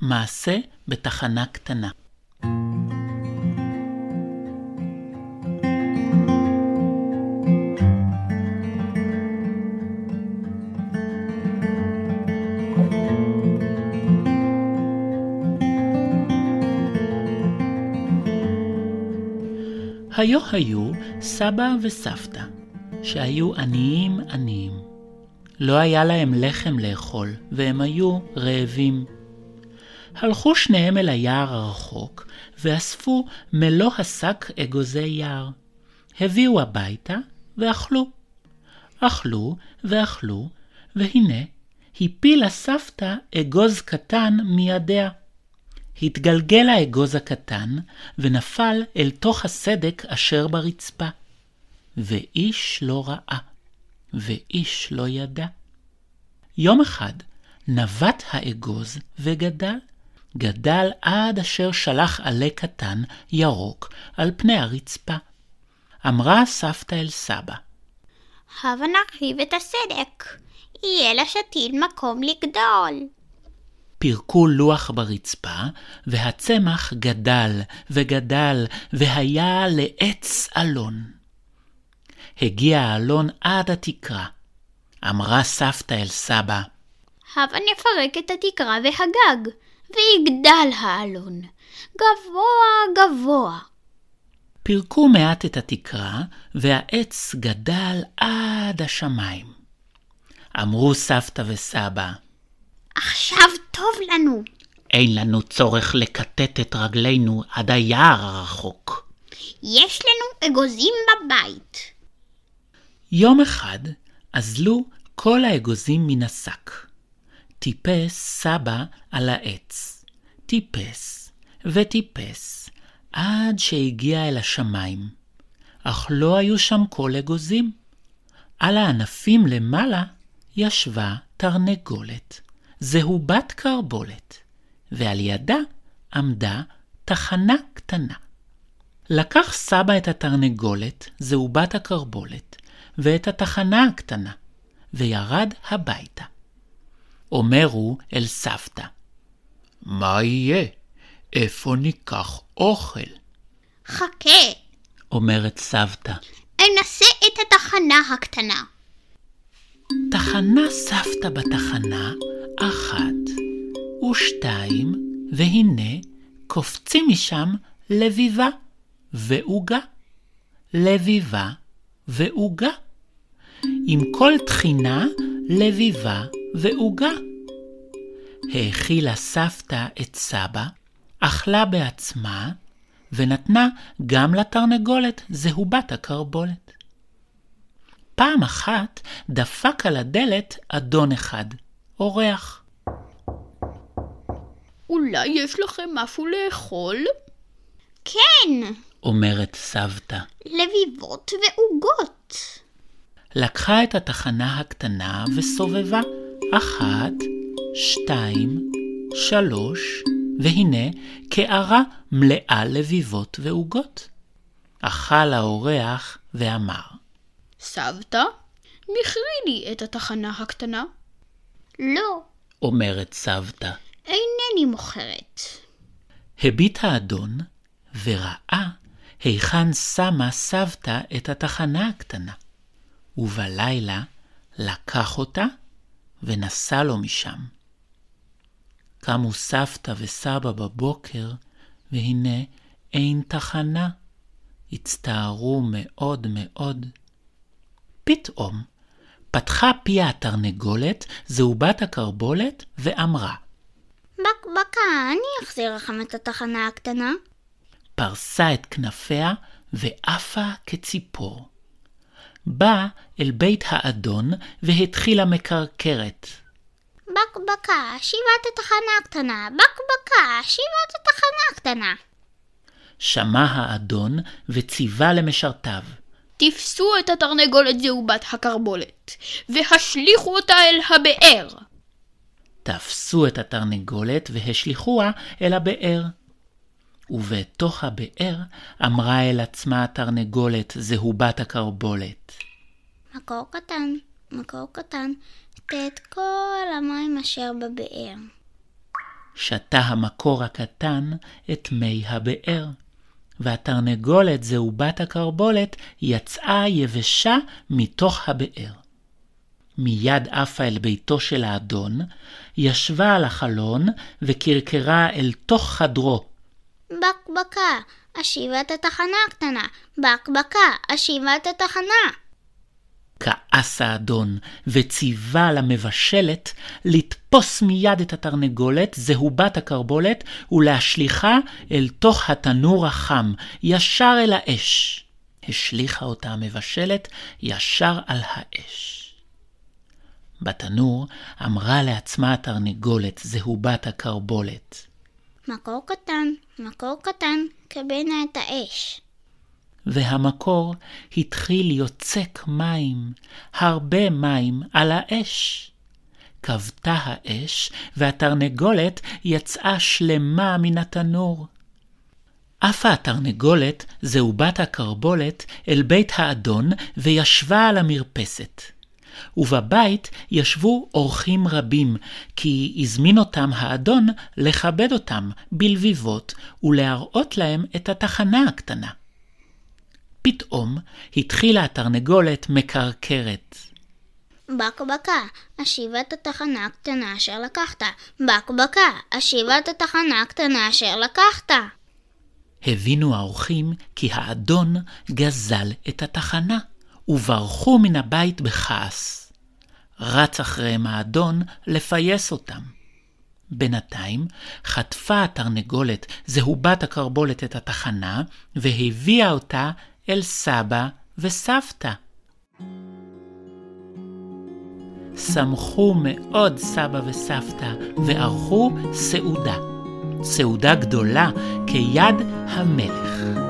מעשה בתחנה קטנה. היו היו סבא וסבתא, שהיו עניים עניים. לא היה להם לחם לאכול, והם היו רעבים. הלכו שניהם אל היער הרחוק, ואספו מלוא השק אגוזי יער. הביאו הביתה, ואכלו. אכלו ואכלו, והנה, הפילה סבתא אגוז קטן מידיה. התגלגל האגוז הקטן, ונפל אל תוך הסדק אשר ברצפה. ואיש לא ראה, ואיש לא ידע. יום אחד נבט האגוז וגדל, גדל עד אשר שלח עלה קטן, ירוק, על פני הרצפה. אמרה סבתא אל סבא, הבה נרחיב את הסדק, יהיה לשתיל מקום לגדול. פירקו לוח ברצפה, והצמח גדל וגדל, והיה לעץ אלון. הגיע האלון עד התקרה. אמרה סבתא אל סבא, הבה נפרק את התקרה והגג, ויגדל האלון, גבוה גבוה. פירקו מעט את התקרה, והעץ גדל עד השמיים. אמרו סבתא וסבא, עכשיו טוב לנו. אין לנו צורך לכתת את רגלינו עד היער הרחוק. יש לנו אגוזים בבית. יום אחד אזלו כל האגוזים מן השק. טיפס סבא על העץ. טיפס וטיפס, עד שהגיע אל השמיים. אך לא היו שם כל אגוזים. על הענפים למעלה ישבה תרנגולת. זהו בת קרבולת, ועל ידה עמדה תחנה קטנה. לקח סבא את התרנגולת, זהו בת הקרבולת, ואת התחנה הקטנה, וירד הביתה. אומרו אל סבתא, מה יהיה? איפה ניקח אוכל? חכה, אומרת סבתא. אנסה את התחנה הקטנה. תחנה סבתא בתחנה, אחת ושתיים, והנה קופצים משם לביבה ועוגה. לביבה ועוגה. עם כל תחינה, לביבה ועוגה. האכילה סבתא את סבא, אכלה בעצמה, ונתנה גם לתרנגולת זהובת הקרבולת. פעם אחת דפק על הדלת אדון אחד, אורח. אולי יש לכם משהו לאכול? כן, אומרת סבתא. לביבות ועוגות. לקחה את התחנה הקטנה וסובבה. אחת, שתיים, שלוש, והנה קערה מלאה לביבות ועוגות. אכל האורח ואמר, סבתא, מכרי לי את התחנה הקטנה. לא, אומרת סבתא. אינני מוכרת. הביט האדון וראה היכן שמה סבתא את התחנה הקטנה, ובלילה לקח אותה ונסע לו משם. קמו סבתא וסבא בבוקר, והנה אין תחנה. הצטערו מאוד מאוד. פתאום פתחה פיה התרנגולת, זהובת הקרבולת, ואמרה, בקבקה, אני אחזיר לכם את התחנה הקטנה. פרסה את כנפיה ועפה כציפור. באה אל בית האדון והתחילה מקרקרת. בקבקה, שיבת התחנה הקטנה. בקבקה, שיבת התחנה הקטנה. שמע האדון וציווה למשרתיו. תפסו את התרנגולת זהובת הקרבולת, והשליכו אותה אל הבאר. תפסו את התרנגולת והשליכוה אל הבאר. ובתוך הבאר אמרה אל עצמה התרנגולת זהובת הקרבולת. מקור קטן, מקור קטן, תה את כל המים אשר בבאר. שתה המקור הקטן את מי הבאר, והתרנגולת זהובת הקרבולת יצאה יבשה מתוך הבאר. מיד עפה אל ביתו של האדון, ישבה על החלון וקרקרה אל תוך חדרו. בקבקה, השיבה את התחנה הקטנה. בקבקה, השיבה את התחנה. כעס האדון, וציווה למבשלת לתפוס מיד את התרנגולת, זהובת הקרבולת, ולהשליכה אל תוך התנור החם, ישר אל האש. השליכה אותה המבשלת ישר על האש. בתנור אמרה לעצמה התרנגולת, זהובת הקרבולת. מקור קטן, מקור קטן, כבנה את האש. והמקור התחיל יוצק מים, הרבה מים על האש. כבתה האש, והתרנגולת יצאה שלמה מן התנור. עפה התרנגולת, זהובת הקרבולת, אל בית האדון, וישבה על המרפסת. ובבית ישבו אורחים רבים, כי הזמין אותם האדון לכבד אותם בלביבות ולהראות להם את התחנה הקטנה. פתאום התחילה התרנגולת מקרקרת. בקבקה, השיבה את התחנה הקטנה אשר לקחת. בקבקה, השיבה את התחנה הקטנה אשר לקחת. הבינו האורחים כי האדון גזל את התחנה. וברחו מן הבית בכעס. רץ אחריהם האדון לפייס אותם. בינתיים חטפה התרנגולת, זהובת הקרבולת, את התחנה, והביאה אותה אל סבא וסבתא. שמחו מאוד סבא וסבתא, וערכו סעודה. סעודה גדולה כיד המלך.